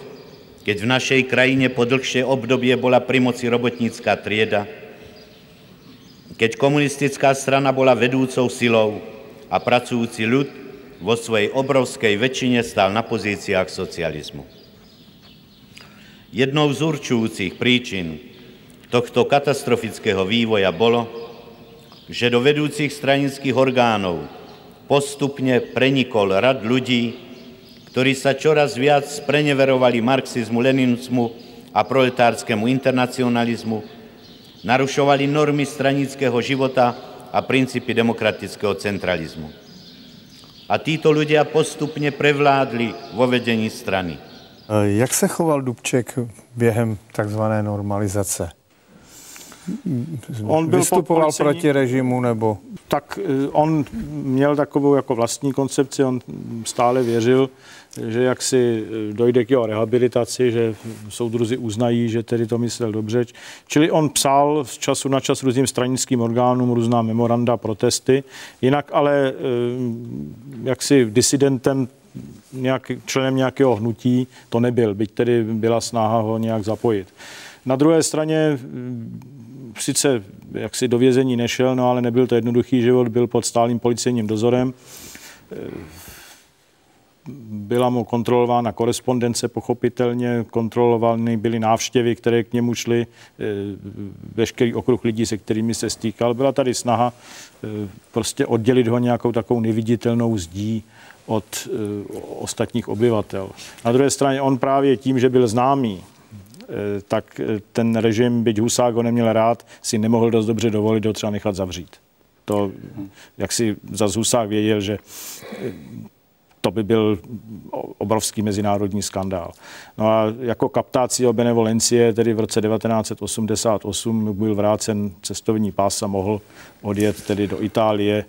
keď v našej krajine po dlhšie obdobie bola pri moci robotnícká trieda, keď komunistická strana bola vedúcou silou a pracujúci ľud vo svojej obrovskej väčšine stál na pozíciách socializmu. Jednou z určujúcich príčin tohto katastrofického vývoja bolo, že do vedúcich stranických orgánov postupne prenikol rad ľudí, ktorí sa čoraz viac preneverovali marxizmu, leninizmu a proletárskému internacionalizmu, narušovali normy stranického života a princípy demokratického centralizmu. A títo ľudia postupně prevládli vo vedení strany. Jak se choval Dubček během takzvané normalizace? On byl Vystupoval proti režimu nebo? Tak eh, on měl takovou jako vlastní koncepci, on stále věřil, že jak si eh, dojde k jeho rehabilitaci, že soudruzi uznají, že tedy to myslel dobře. Čili on psal z času na čas různým stranickým orgánům různá memoranda, protesty. Jinak ale eh, jak si disidentem nějak, členem nějakého hnutí to nebyl, byť tedy byla snaha ho nějak zapojit. Na druhé straně sice jaksi do vězení nešel, no ale nebyl to jednoduchý život, byl pod stálým policejním dozorem. Byla mu kontrolována korespondence, pochopitelně kontrolovány byly návštěvy, které k němu šly, veškerý okruh lidí, se kterými se stýkal. Byla tady snaha prostě oddělit ho nějakou takovou neviditelnou zdí od ostatních obyvatel. Na druhé straně on právě tím, že byl známý, Eh, tak eh, ten režim, byť Husák ho neměl rád, si nemohl dost dobře dovolit ho třeba nechat zavřít. To, jak si za Husák věděl, že eh, to by byl obrovský mezinárodní skandál. No a jako kaptácio benevolencie, tedy v roce 1988 byl vrácen cestovní pás a mohl odjet tedy do Itálie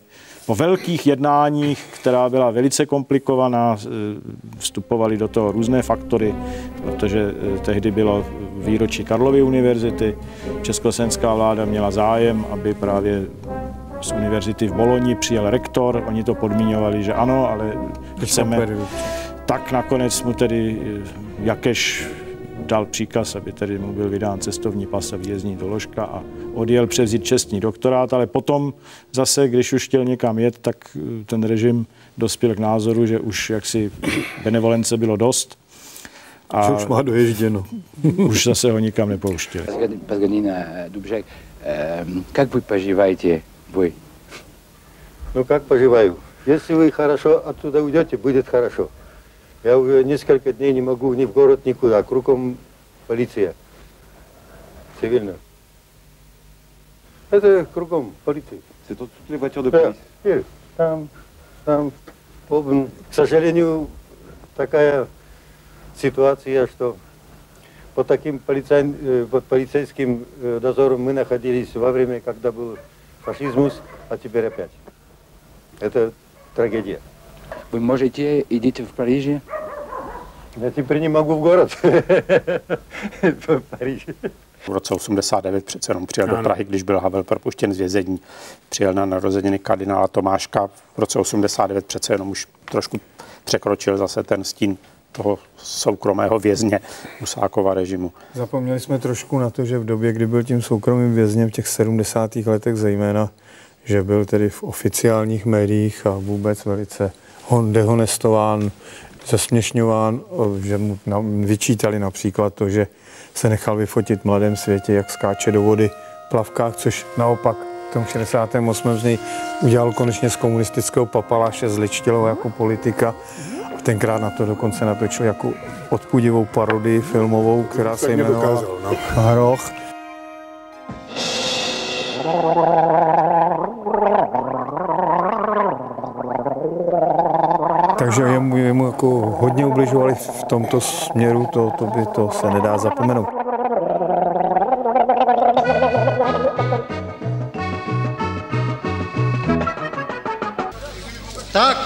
po velkých jednáních, která byla velice komplikovaná, e, vstupovaly do toho různé faktory, protože e, tehdy bylo výročí Karlovy univerzity. Československá vláda měla zájem, aby právě z univerzity v Boloni přijel rektor. Oni to podmíňovali, že ano, ale chceme, tak nakonec mu tedy eh, jakéž dal příkaz, aby tedy mu byl vydán cestovní pas a výjezdní doložka a odjel převzít čestní doktorát, ale potom zase, když už chtěl někam jet, tak eh, ten režim dospěl k názoru, že už jaksi benevolence bylo dost. A už má doježděno. (laughs) už zase ho nikam nepouštěli. Pazganina eh, Dubřek, jak vy požíváte? Vy? No jak požívají? Если вы хорошо оттуда уйдете, будет хорошо. Я уже несколько дней не могу ни в город, никуда. Кругом полиция. Цивильная. Это кругом полиция. C'est toutes les voitures de police да. Там, там. К сожалению, такая ситуация, что под таким полицей, э, под полицейским э, дозором мы находились во время, когда был фашизм, а теперь опять. Это трагедия. Вы можете идите в Париже? Já теперь не могу в город. (laughs) v Paříži. V roce 89 přece jenom přijel ano. do Prahy, když byl Havel propuštěn z vězení. Přijel na narozeniny kardinála Tomáška. V roce 89 přece jenom už trošku překročil zase ten stín toho soukromého vězně Husákova režimu. Zapomněli jsme trošku na to, že v době, kdy byl tím soukromým vězněm v těch 70. letech zejména, že byl tedy v oficiálních médiích a vůbec velice hon dehonestován, zesměšňován, že mu vyčítali například to, že se nechal vyfotit v mladém světě, jak skáče do vody v plavkách, což naopak v tom 68. z něj udělal konečně z komunistického papaláše, zličtělo jako politika. A tenkrát na to dokonce natočil jako odpudivou parodii filmovou, která se jmenovala no. Takže jemu, jemu jako hodně ubližovali v tomto směru, to, to by to se nedá zapomenout. Tak,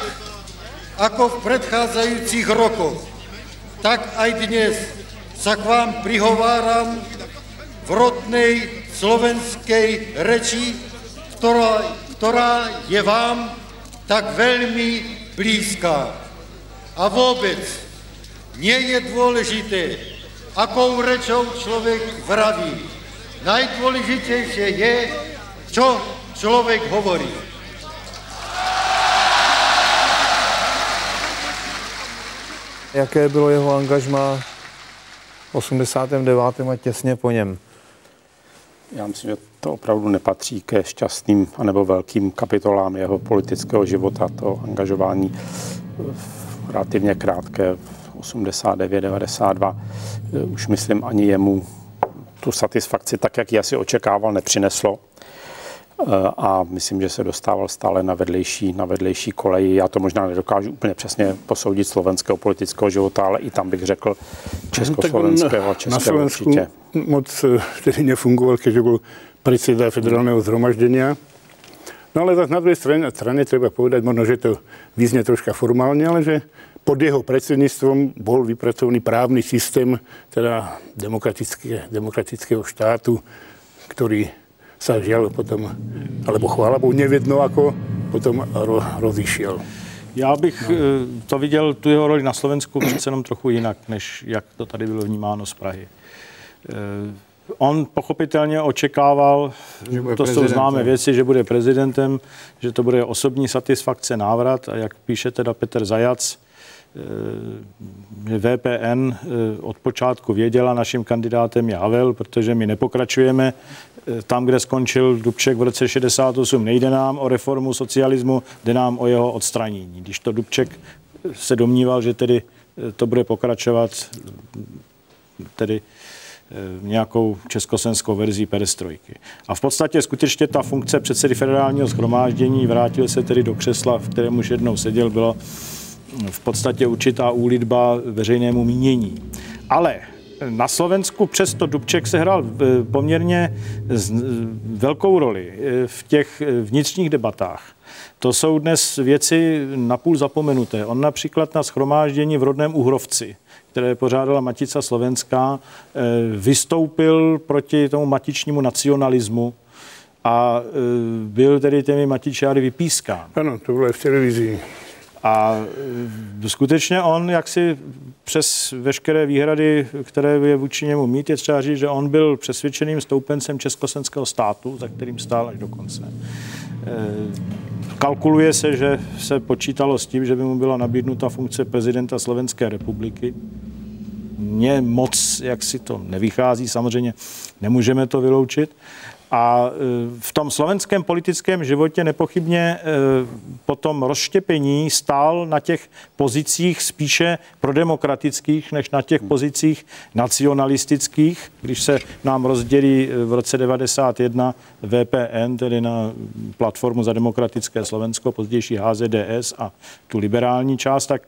ako v predchádzajúcich rokoch, tak aj dnes sa k vám prihováram v rodnej slovenskej reči, ktorá, ktorá je vám tak veľmi blízka. A vôbec nie je dôležité, akou rečou človek vraví. Najdôležitejšie je, čo človek hovorí. Jaké bylo jeho angažma v 89. a těsně po něm? Já myslím, že to opravdu nepatří ke šťastným anebo velkým kapitolám jeho politického života, to angažování relativně krátké, 89, 92. Už myslím, ani jemu tu satisfakci, tak jak ji asi očekával, nepřineslo. A myslím, že se dostával stále na vedlejší, na vedlejší koleji. Já to možná nedokážu úplně přesně posoudit slovenského politického života, ale i tam bych řekl československého, českého na Slovensku určitě. moc eh, tedy nefungoval, keďže byl predseda federálneho zhromaždenia. No ale zase na druhej strane, strane treba povedať, možno, že to vyznie troška formálne, ale že pod jeho predsedníctvom bol vypracovaný právny systém teda demokratické, demokratického štátu, ktorý sa žiaľ potom, alebo chvála Bohu, nevedno ako potom ro, rozišiel. Já bych no. to viděl, tu jeho roli na Slovensku přece jenom trochu jinak, než jak to tady bylo vnímáno z Prahy. Eh, on pochopitelně očekával, to jsou známé věci, že bude prezidentem, že to bude osobní satisfakce, návrat a jak píše teda Petr Zajac, eh, VPN eh, od počátku věděla, naším kandidátem je Havel, protože my nepokračujeme eh, tam, kde skončil Dubček v roce 68. Nejde nám o reformu socialismu, jde nám o jeho odstranění. Když to Dubček se domníval, že tedy to bude pokračovat, tedy nějakou československou verzí perestrojky. A v podstatě skutečně ta funkce předsedy federálního schromáždění vrátil se tedy do křesla, v kterém už jednou seděl, bylo v podstatě určitá úlitba veřejnému mínění. Ale na Slovensku přesto Dubček sehrál poměrně velkou roli v těch vnitřních debatách. To jsou dnes věci napůl zapomenuté. On například na schromáždění v rodném Uhrovci které pořádala Matica Slovenská, eh, vystoupil proti tomu matičnímu nacionalismu a eh, byl tedy těmi matičáry vypískán. Ano, to bylo v televizi. A eh, skutečně on, jak si přes veškeré výhrady, které je vůči němu mít, je třeba říct, že on byl přesvědčeným stoupencem československého státu, za kterým stál až do konce. Kalkuluje se, že se počítalo s tím, že by mu byla nabídnuta funkce prezidenta Slovenské republiky. Mně moc, jak si to nevychází, samozřejmě nemůžeme to vyloučit. A e, v tom slovenském politickém životě nepochybně e, po tom rozštěpení stál na těch pozicích spíše prodemokratických, než na těch pozicích nacionalistických. Když se nám rozdělí e, v roce 91 VPN, tedy na platformu za demokratické Slovensko, pozdější HZDS a tu liberální část, tak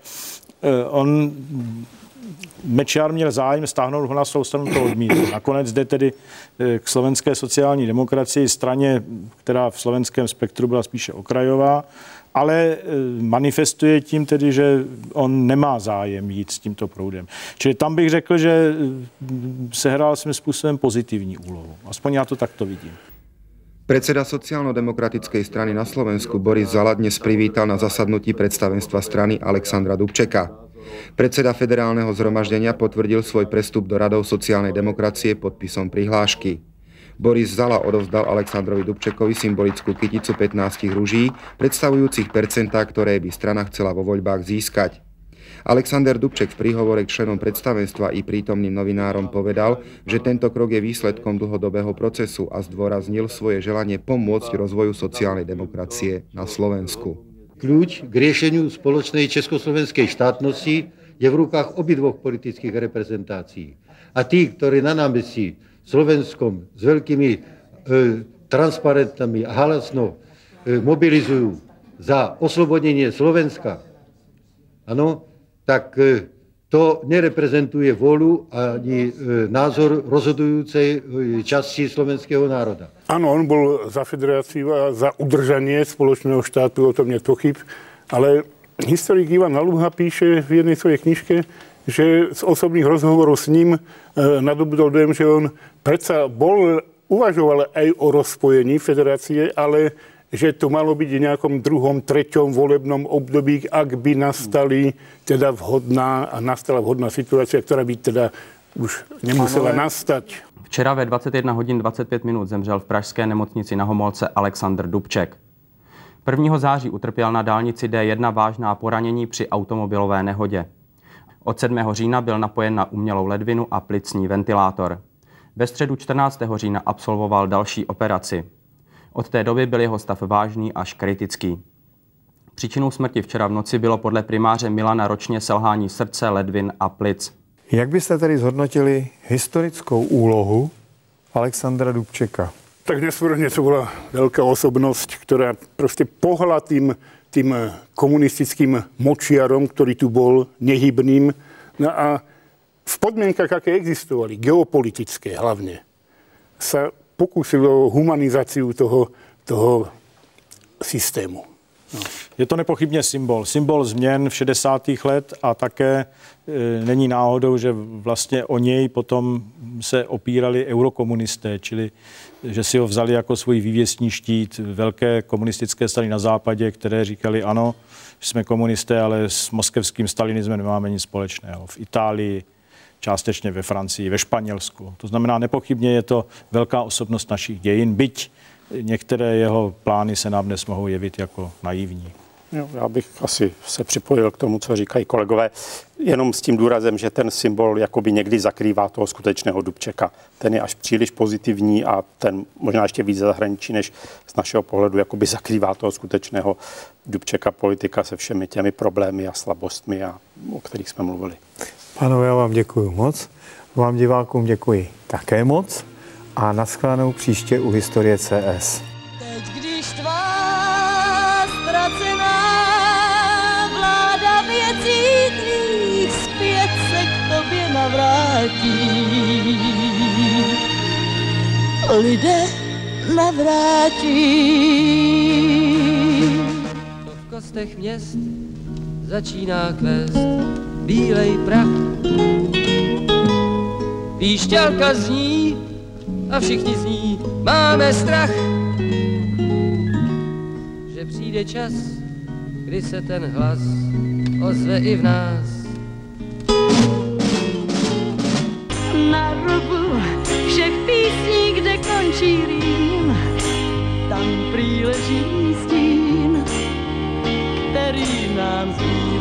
on Mečiar měl zájem stáhnout ho na svou stranu, to odmítl. Nakonec jde tedy eh, k slovenské sociální demokracii, straně, která v slovenském spektru byla spíše okrajová, ale eh, manifestuje tím tedy, že on nemá zájem jít s tímto proudem. Čili tam bych řekl, že eh, sehrál svým způsobem pozitivní úlohu. Aspoň já to takto vidím. Predseda sociálno-demokratickej strany na Slovensku Boris Zala dnes privítal na zasadnutí predstavenstva strany Alexandra Dubčeka. Predseda federálneho zhromaždenia potvrdil svoj prestup do radov sociálnej demokracie podpisom prihlášky. Boris Zala odovzdal Aleksandrovi Dubčekovi symbolickú kyticu 15 rúží, predstavujúcich percentá, ktoré by strana chcela vo voľbách získať. Alexander Dubček v príhovore k členom predstavenstva i prítomným novinárom povedal, že tento krok je výsledkom dlhodobého procesu a zdôraznil svoje želanie pomôcť rozvoju sociálnej demokracie na Slovensku. Kľúč k riešeniu spoločnej československej štátnosti je v rukách obidvoch politických reprezentácií. A tí, ktorí na námestí Slovenskom s veľkými e, transparentami a halasno e, mobilizujú za oslobodenie Slovenska, ano, tak e, to nereprezentuje volu ani e, názor rozhodujúcej e, časti slovenského národa. Áno, on bol za federáciu a za udržanie spoločného štátu, o tom nie pochyb, ale historik Ivan Naluha píše v jednej svojej knižke, že z osobných rozhovorov s ním e, nadobudol dojem, že on predsa bol, uvažoval aj o rozpojení federácie, ale že to malo byť v nejakom druhom, treťom volebnom období, ak by nastali teda vhodná a nastala vhodná situácia, ktorá by teda už nemusela nastať. Včera ve 21 hodin 25 minut zemřel v pražské nemocnici na Homolce Aleksandr Dubček. 1. září utrpěl na dálnici D1 vážná poranění při automobilové nehodě. Od 7. října byl napojen na umělou ledvinu a plicní ventilátor. Ve středu 14. října absolvoval další operaci. Od té doby byl jeho stav vážný až kritický. Příčinou smrti včera v noci bylo podle primáře Milana ročně selhání srdce, ledvin a plic. Jak byste tedy zhodnotili historickou úlohu Alexandra Dubčeka? Tak nesmírně to byla velká osobnost, která prostě pohla tím, tím komunistickým močiarom, který tu byl nehybným. No a v podmienkach, aké existovali, geopolitické hlavně, se pokusil o humanizaci toho, toho systému. No. Je to nepochybně symbol. Symbol změn v 60. let a také e, není náhodou, že vlastně o něj potom se opírali eurokomunisté, čili že si ho vzali jako svůj vývěstní štít velké komunistické strany na západě, které říkali ano, jsme komunisté, ale s moskevským stalinismem nemáme nic společného. V Itálii, částečně ve Francii, ve Španělsku. To znamená, nepochybně je to velká osobnost našich dějin, byť některé jeho plány se nám dnes mohou jevit jako naivní. Jo, já bych asi se připojil k tomu, co říkají kolegové, jenom s tím důrazem, že ten symbol jakoby někdy zakrývá toho skutečného Dubčeka. Ten je až příliš pozitivní a ten možná ještě více zahraničí, než z našeho pohledu jakoby zakrývá toho skutečného Dubčeka politika se všemi těmi problémy a slabostmi, a, o kterých jsme mluvili. Pánové, já vám děkuji moc. Vám divákům děkuji také moc a naschledanou příště u Historie CS. Teď, když tvá navrátí. Lidé navrátí. To v kostech měst začíná kvést bílej prach. Píšťalka zní a všichni z ní máme strach, že přijde čas, kdy se ten hlas ozve i v nás. Na rubu všech písní, kde končí rým, tam příleží stín, který nám zví